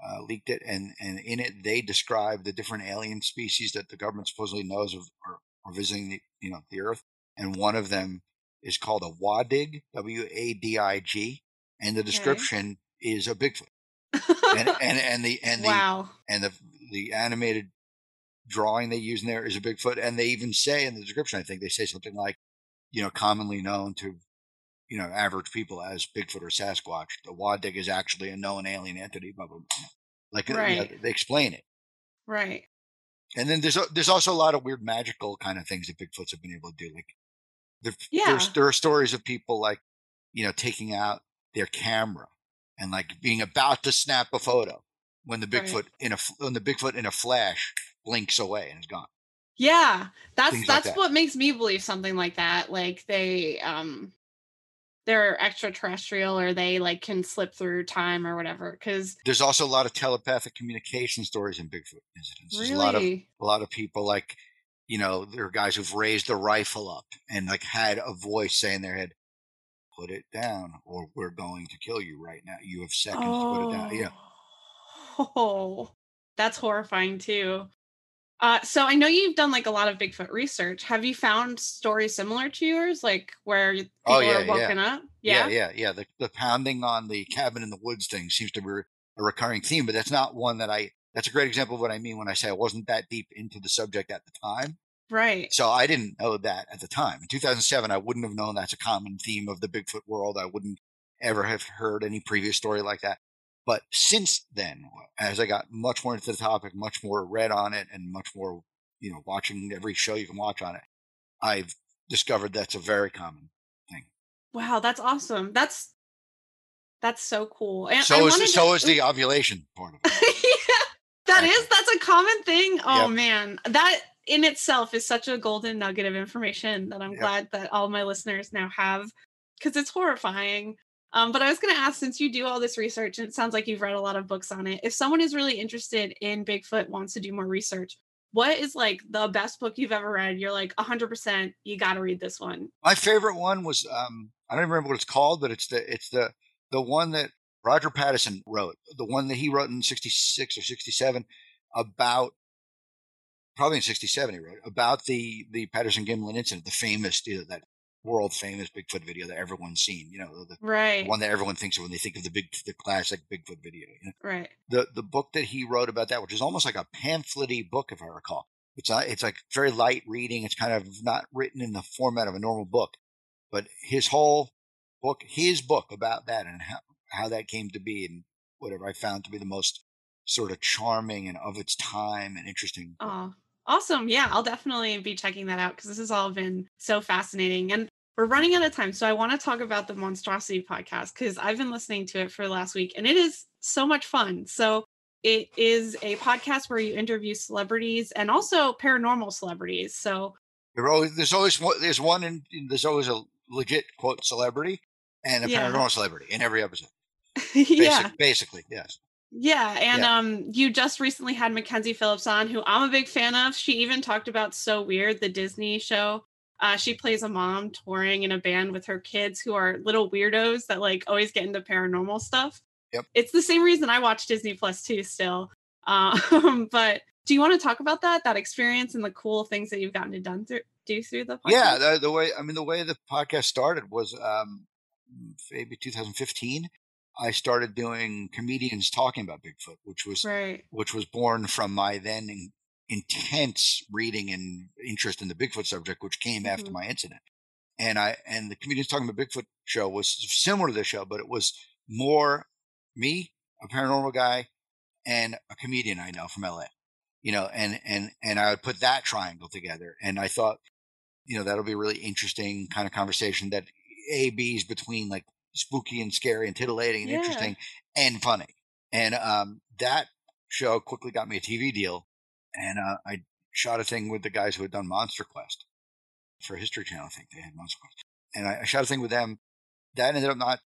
Uh, leaked it, and and in it they describe the different alien species that the government supposedly knows of, are, are visiting the you know the Earth, and one of them is called a Wadig, W A D I G, and the description is a Bigfoot, and and and the and the wow. and the the animated drawing they use in there is a Bigfoot, and they even say in the description, I think they say something like, you know, commonly known to, you know, average people as Bigfoot or Sasquatch. The Wadig is actually a known alien entity, blah blah. blah. Like you know, they explain it, Right. and then there's there's also a lot of weird magical kind of things that Bigfoots have been able to do. Like There, Yeah. there's, there are stories of people like, you know, taking out their camera and like being about to snap a photo when the Right. Bigfoot in a when the Bigfoot in a flash blinks away and is gone. Yeah, that's Things like that's that. what makes me believe something like that. Like they um they're extraterrestrial or they like can slip through time or whatever. Cause There's also a lot of telepathic communication stories in Bigfoot incidents. There's a lot of a lot of people like, you know, there are guys who've raised the rifle up and like had a voice say in their head, "Put it down, or we're going to kill you right now. You have seconds to put it down." Yeah, Oh, that's horrifying too. Uh, so I know you've done like a lot of Bigfoot research. Have you found stories similar to yours, like where people Oh, yeah, are yeah. woken up? yeah, yeah, yeah. The the pounding on the cabin in the woods thing seems to be a recurring theme, but that's not one that I. That's a great example of what I mean when I say I wasn't that deep into the subject at the time. right. So I didn't know that at the time. In 2007, I wouldn't have known that's a common theme of the Bigfoot world. I wouldn't ever have heard any previous story like that. But since then, as I got much more into the topic, much more read on it, and much more, you know, watching every show you can watch on it, I've discovered that's a very common thing. Wow, that's awesome. That's that's so cool. And I So is wanted so to- is the ovulation part of it. yeah, that is that's a common thing. Oh Yep. man, that in itself is such a golden nugget of information that I'm Yep. glad that all my listeners now have because it's horrifying. Um, but I was going to ask, since you do all this research and it sounds like you've read a lot of books on it, if someone is really interested in Bigfoot, wants to do more research, what is like the best book you've ever read? You're like 100%, you got to read this one. My favorite one was um, I don't even remember what it's called, but it's the it's the the one that Roger Patterson wrote, the one that he wrote in '66 or '67 about probably in '67 he wrote about the the Patterson Gimlin incident, the famous you know, that world famous Bigfoot video that everyone's seen, you know, the, Right. the one that everyone thinks of when they think of the big the classic Bigfoot video. You know? Right. the the book that he wrote about that, which is almost like a pamphlet book, if I recall. It's not, it's like very light reading. It's kind of not written in the format of a normal book, but his whole book, his book about that and how, how that came to be and whatever I found to be the most sort of charming and of its time and interesting. book. Oh, awesome. Yeah, I'll definitely be checking that out because this has all been so fascinating. And we're running out of time. So I want to talk about the Monstrosity podcast because I've been listening to it for the last week and it is so much fun. So it is a podcast where you interview celebrities and also paranormal celebrities. So There always, there's always one, there's one, in, there's always a legit quote celebrity and a Yeah. paranormal celebrity in every episode. Basic, yeah. Basically, yes. Yeah, and Yeah. um you just recently had Mackenzie Phillips on who I'm a big fan of. She even talked about So Weird, the Disney show. Uh, she plays a mom touring in a band with her kids who are little weirdos that like always get into paranormal stuff. Yep. It's the same reason I watch Disney Plus too still. Um, but do you want to talk about that, that experience and the cool things that you've gotten to done through do through the podcast? Yeah, the, the way I mean, the way the podcast started was um, maybe 2015. I started doing comedians talking about Bigfoot, which was right. which was born from my then intense reading and interest in the Bigfoot subject, which came after Mhm. my incident. And I and the comedians talking about Bigfoot show was similar to this show, but it was more me, a paranormal guy, and a comedian I know from LA. You know, and and and I would put that triangle together, and I thought, you know, that'll be a really interesting kind of conversation that A B's between like spooky and scary and titillating and Yeah. interesting and funny. And um, that show quickly got me a TV deal, and uh, I shot a thing with the guys who had done Monster Quest for History Channel. I think they had Monster Quest, and I, I shot a thing with them. That ended up not,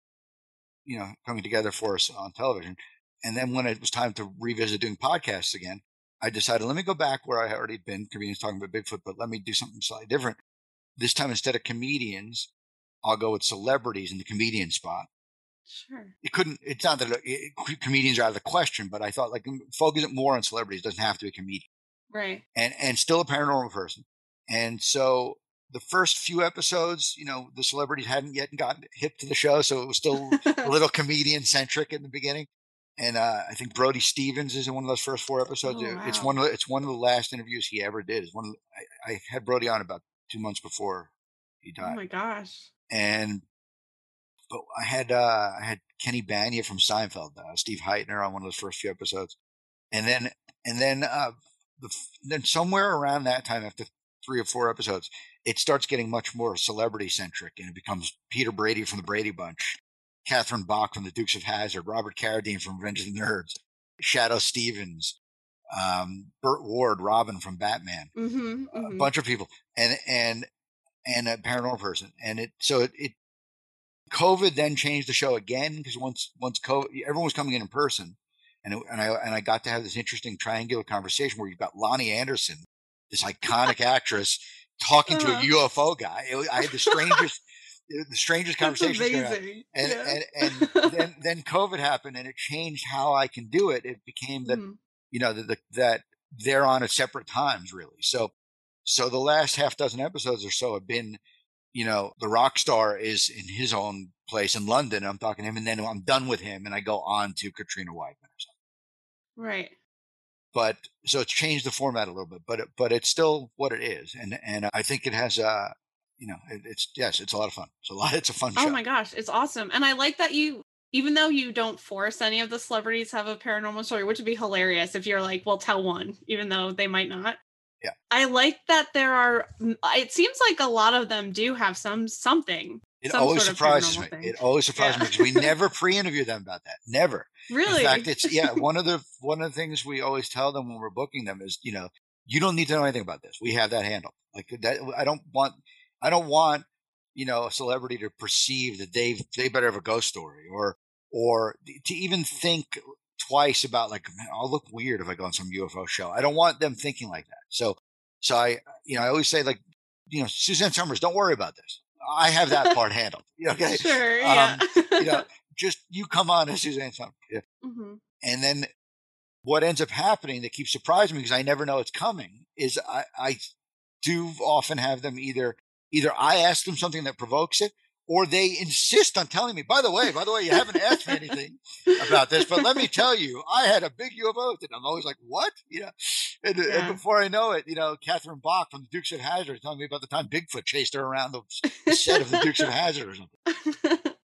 you know, coming together for us on television. And then when it was time to revisit doing podcasts again, I decided let me go back where I had already been comedians talking about Bigfoot, but let me do something slightly different. This time, instead of comedians, I'll go with celebrities in the comedian spot Sure. it couldn't it's not that it, it- comedians are out of the question but i thought like focus it more on celebrities it doesn't have to be a comedian Right. and and still a paranormal person and so the first few episodes you know the celebrities hadn't yet gotten hip to the show so it was still a little comedian centric in the beginning and uh, I think Brody Stevens is in one of those first four episodes. Oh, It's one of the, it's one of the last interviews he ever did. It's one of the, I, I had Brody on about two months before he died. oh my gosh. and but I had uh, I had Kenny Bania from Seinfeld, uh, Steve Hytner on one of those first few episodes, and then and then uh, the, then somewhere around that time, after three or four episodes, it starts getting much more celebrity centric, and it becomes Peter Brady from the Brady Bunch, Catherine Bach from the Dukes of Hazzard, Robert Carradine from Revenge of the Nerds, Shadoe Stevens, um, Burt Ward, Robin from Batman, Mm-hmm, a mm-hmm. bunch of people, and and and a paranormal person, and it so it, it COVID then changed the show again because once once COVID, everyone was coming in in person, and it, and I and I got to have this interesting triangular conversation where you've got Loni Anderson, this iconic actress, talking to a Uh-huh. UFO guy. It, I had the strangest the strangest conversation. going on. amazing. And, yeah. and and then then COVID happened and it changed how I can do it. It became that Mhm. you know that the, that they're on at separate times really. So so the last half dozen episodes or so have been you know the rock star is in his own place in London. I'm talking to him and then I'm done with him and I go on to Katrina Weidman or something. right. But so it's changed the format a little bit, but it, but it's still what it is, and and I think it has uh you know it, it's yes it's a lot of fun. It's a lot. It's a fun show. Oh my gosh, it's awesome. And I like that you even though you don't force any of the celebrities have a paranormal story, which would be hilarious if you're like, well, tell one, even though they might not. Yeah. I like that there are mm, it seems like a lot of them do have some something. It some always sort of surprises me. thing. It always surprises Yeah. me because we never pre-interview them about that. Never. Really? In fact, it's yeah. One of the one of the things we always tell them when we're booking them is, you know, you don't need to know anything about this. We have that handle. Like that. I don't want. I don't want you know a celebrity to perceive that they've they better have a ghost story or or to even think twice about like I'll look weird if I go on some UFO show. I don't want them thinking like that. So so I you know I always say like you know Suzanne Somers, don't worry about this. I have that part handled. Okay. Sure, yeah. you know, just you come on as Suzanne Somers. Yeah. hmm And then what ends up happening that keeps surprising me because I never know it's coming is I, I do often have them either either I ask them something that provokes it or they insist on telling me, by the way, by the way, you haven't asked me anything about this, but let me tell you, I had a big UFO. And I'm always like, what? You know, and, and before I know it, you know, Catherine Bach from the Dukes of Hazzard is telling me about the time Bigfoot chased her around the set of the Dukes of Hazzard or something.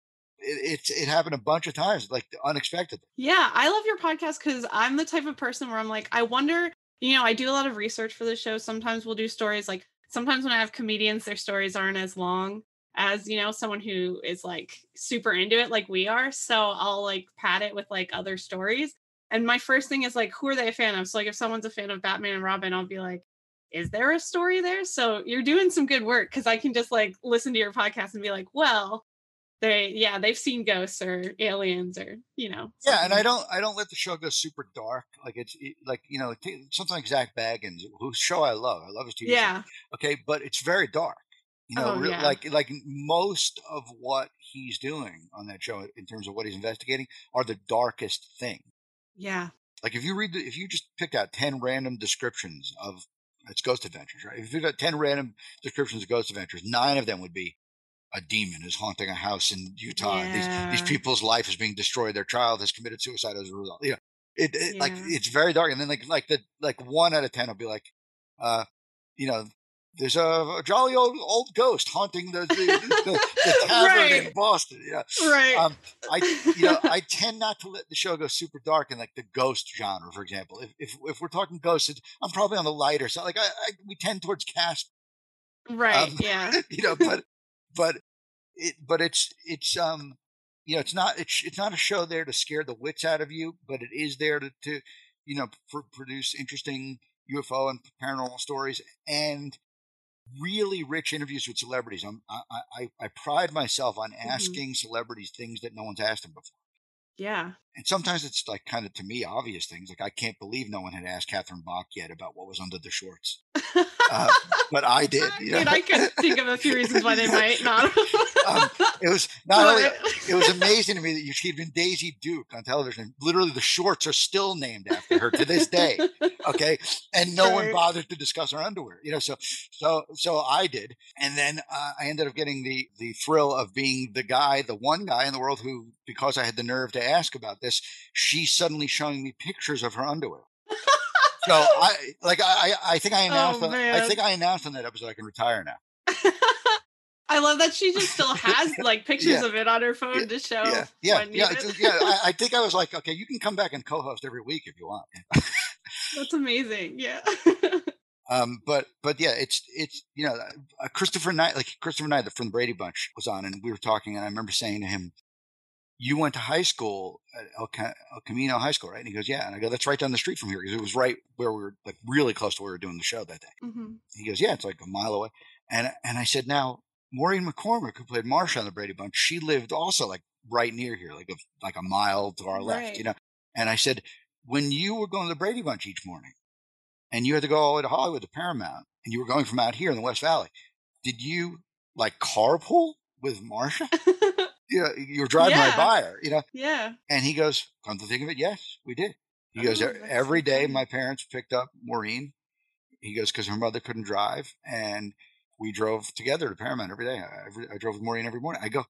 It, it's it happened a bunch of times, like unexpected. Yeah, I love your podcast because I'm the type of person where I'm like, I wonder, you know, I do a lot of research for the show. Sometimes we'll do stories like sometimes when I have comedians, their stories aren't as long as, you know, someone who is like super into it like we are. So I'll like pad it with like other stories. And my first thing is like, who are they a fan of? So like if someone's a fan of Batman and Robin, I'll be like, is there a story there? So you're doing some good work because I can just like listen to your podcast and be like, well, they yeah, they've seen ghosts or aliens or you know. Yeah, and. I don't I don't let the show go super dark. Like it's it, like you know t- something like Zak Bagans, whose show I love. I love his TV show. Yeah. Okay, but it's very dark. You know, Oh, yeah. like like most of what he's doing on that show in terms of what he's investigating are the darkest thing. Yeah. Like if you read the, if you just picked out ten random descriptions of it's Ghost Adventures, right? If you got ten random descriptions of Ghost Adventures, nine of them would be a demon is haunting a house in Utah. These these people's life is being destroyed. Their child has committed suicide as a result. You know, it, it like it's very dark. And then like like the like one out of ten will be like, uh, you know. There's a, a jolly old old ghost haunting the the, the, the tavern in Boston. Yeah, Right. um, I you know I tend not to let the show go super dark in like the ghost genre, for example. If if, if we're talking ghosts, I'm probably on the lighter side. Like I, I we tend towards cast, right. um, yeah. you know, but but it but it's it's um you know it's not it's it's not a show there to scare the wits out of you, but it is there to to you know pr- produce interesting UFO and paranormal stories and really rich interviews with celebrities. I'm, I, I I pride myself on mm-hmm. asking celebrities things that no one's asked them before Yeah. And sometimes it's like kind of to me obvious things like i can't believe no one had asked catherine bach yet about what was under the shorts uh, but i did I you know? mean, I could think of a few reasons why they might not. Um, it was not only it was amazing to me that you she'd been daisy duke on television literally the shorts are still named after her to this day okay and no one bothered to discuss her underwear you know so so so i did and then uh, i ended up getting the the thrill of being the guy the one guy in the world who because i had the nerve to ask about this she's suddenly showing me pictures of her underwear so i like i i think i announced Oh, on, i think i announced on that episode i can retire now I love that she just still has like pictures Yeah. of it on her phone to show. yeah yeah yeah, yeah I, I think i was like okay you can come back and co-host every week if you want That's amazing. Yeah. Um, but but yeah, it's it's you know uh, Christopher Knight, like Christopher Knight from the Brady Bunch was on, and we were talking, and I remember saying to him, "You went to high school at El, El Camino High School, right?" And he goes, "Yeah," and I go, "That's right down the street from here because it was right where we were, like really close to where we were doing the show that day." Mm-hmm. He goes, "Yeah, it's like a mile away," and and I said, "Now Maureen McCormick, who played Marcia on the Brady Bunch, she lived also like right near here, like a like a mile to our left, Right. you know." And I said, "When you were going to the Brady Bunch each morning." and you had to go all the way to Hollywood to Paramount, and you were going from out here in the West Valley, did you like carpool with Marcia? you know, you were driving Yeah. right by her, you know? yeah. And he goes, come to think of it, yes, we did. He goes, Oh, "E- that's every day my parents picked up Maureen. He goes, because her mother couldn't drive, and we drove together to Paramount every day. I, every, I drove with Maureen every morning. I go,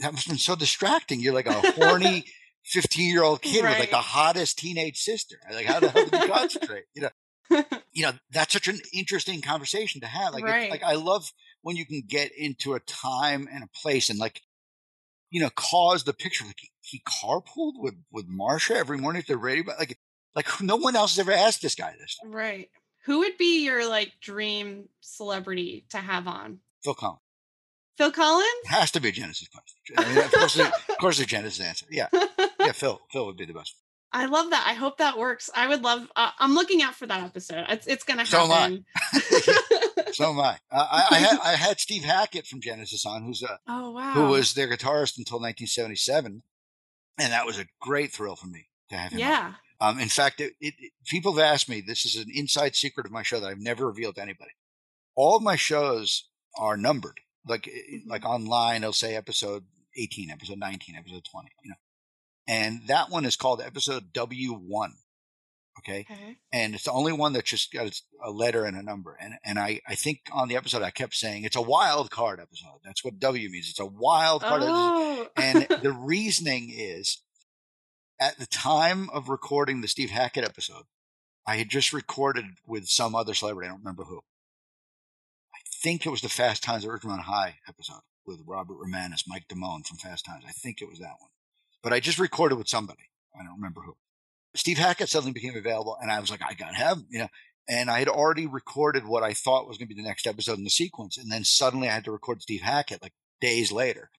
that must have been so distracting. You're like a horny 15 year old kid with like the hottest teenage sister. Like, how the hell did you concentrate? You know? you know that's such an interesting conversation to have like Right. like i love when you can get into a time and a place and like you know cause the picture like he, he carpooled with with marcia every morning to the radio but like like no one else has ever asked this guy this stuff. Right. Who would be your like dream celebrity to have on? phil collins Phil Collins? has to be genesis question I mean, of course of course the genesis answer yeah yeah phil phil would be the best I love that. I hope that works. I would love. Uh, I'm looking out for that episode. It's it's gonna So am I. so am i uh, I, I, had, I had steve hackett from genesis on who's a oh wow. who was their guitarist until 1977 and that was a great thrill for me to have him. Yeah. Um, in fact, it, it, it- people have asked me. This is an inside secret of my show that I've never revealed to anybody. All of my shows are numbered. Like eh, like online, They'll say episode eighteen, episode nineteen, episode twenty. You know, and that one is called episode W one. Okay, Okay. and it's the only one that just got a letter and a number. And and I I think on the episode I kept saying it's a wild card episode. That's what W means. It's a wild card. episode Oh. and the reasoning is at the time of recording the Steve Hackett episode, I had just recorded with some other celebrity. I don't remember who. I think it was the Fast Times at Ridgemont High episode with Robert Romanus, Mike Damone from Fast Times. I think it was that one. But I just recorded with somebody. I don't remember who. Steve Hackett suddenly became available, and I was like, I got to have him, you know. And I had already recorded what I thought was going to be the next episode in the sequence, and then suddenly I had to record Steve Hackett like days later.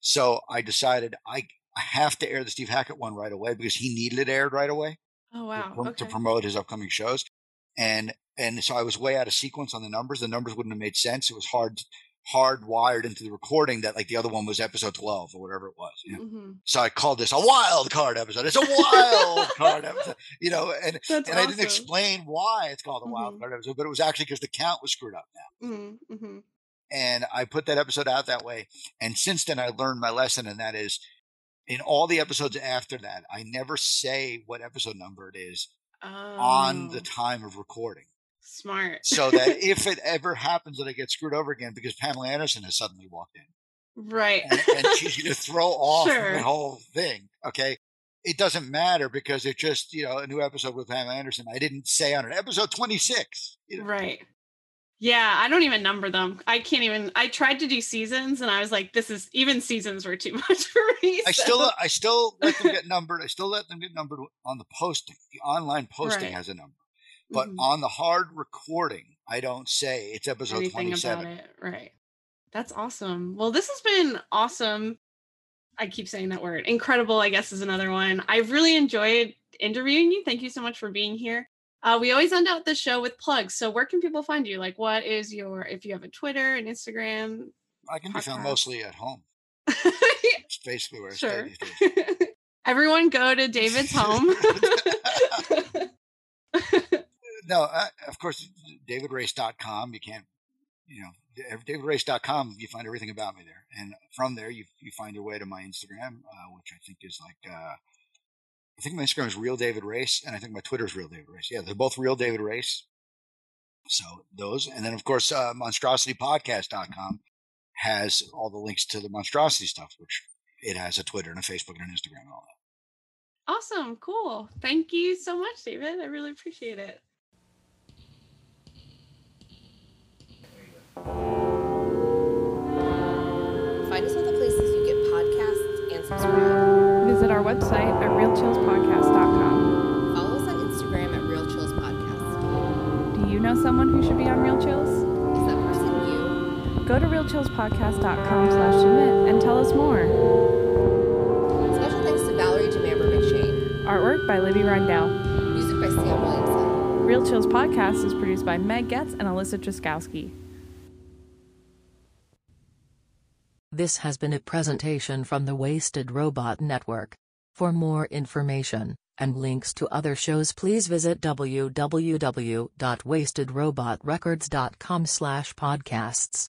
So I decided I, I have to air the Steve Hackett one right away because he needed it aired right away oh to, wow. prom- Okay. to promote his upcoming shows. And and so I was way out of sequence on the numbers. The numbers wouldn't have made sense. It was hard hardwired into the recording that like the other one was episode twelve or whatever it was. You know? Mhm. So I called this a wild card episode. It's a wild card episode. You know, and That's and I didn't explain why it's called a wild Mhm. card episode, but it was actually because the count was screwed up now. Mhm, mhm. And I put that episode out that way. And since then, I learned my lesson, and that is in all the episodes after that, I never say what episode number it is on the Oh, time of recording. Smart. So that if it ever happens that I get screwed over again because Pamela Anderson has suddenly walked in right. and, and she's going to throw off Sure. the whole thing, okay? It doesn't matter because it just, you know, a new episode with Pamela Anderson. I didn't say on it, episode 26. You know, Right. Yeah, I don't even number them. I can't even. I tried to do seasons, and I was like, "This is even seasons were too much for me." I still, I still let them get numbered. I still let them get numbered on the posting. The online posting Right. has a number, but Mhm. on the hard recording, I don't say it's episode anything 27. about it. Right. That's awesome. Well, this has been awesome. I keep saying that word. Incredible, I guess, is another one. I've really enjoyed interviewing you. Thank you so much for being here. Uh, we always end out the show with plugs. So, where can people find you? Like, what is your, if you have a Twitter and Instagram? I can be found mostly at home. It's basically where I sure. stay. Everyone go to David's home. no, uh, of course, davidrace.com. You can't, you know, davidrace.com, you find everything about me there. And from there, you, you find your way to my Instagram, uh, which I think is like, uh, I think my Instagram is real David Race, and I think my Twitter is real David Race. Yeah, they're both real David Race. So those, and then of course, uh, monstrositypodcast.com has all the links to the monstrosity stuff, which it has a Twitter and a Facebook and an Instagram and all that. awesome. Cool. Thank you so much, David. I really appreciate it. Find us all the places you get podcasts and subscribe. Visit our website at realchillspodcast.com. Follow us on Instagram at realchillspodcast. Do you know someone who should be on Real Chills? Is that person you? Go to realchillspodcast.com slash submit and tell us more. Special thanks to Valerie Jamamber McShane. Artwork by Libby Rindell. Music by Sam Williamson. Real Chills podcast is produced by Meg Getz and Alyssa Truskowski. This has been a presentation from the Wasted Robot Network. For more information and links to other shows please visit www.wastedrobotrecords.com/podcasts.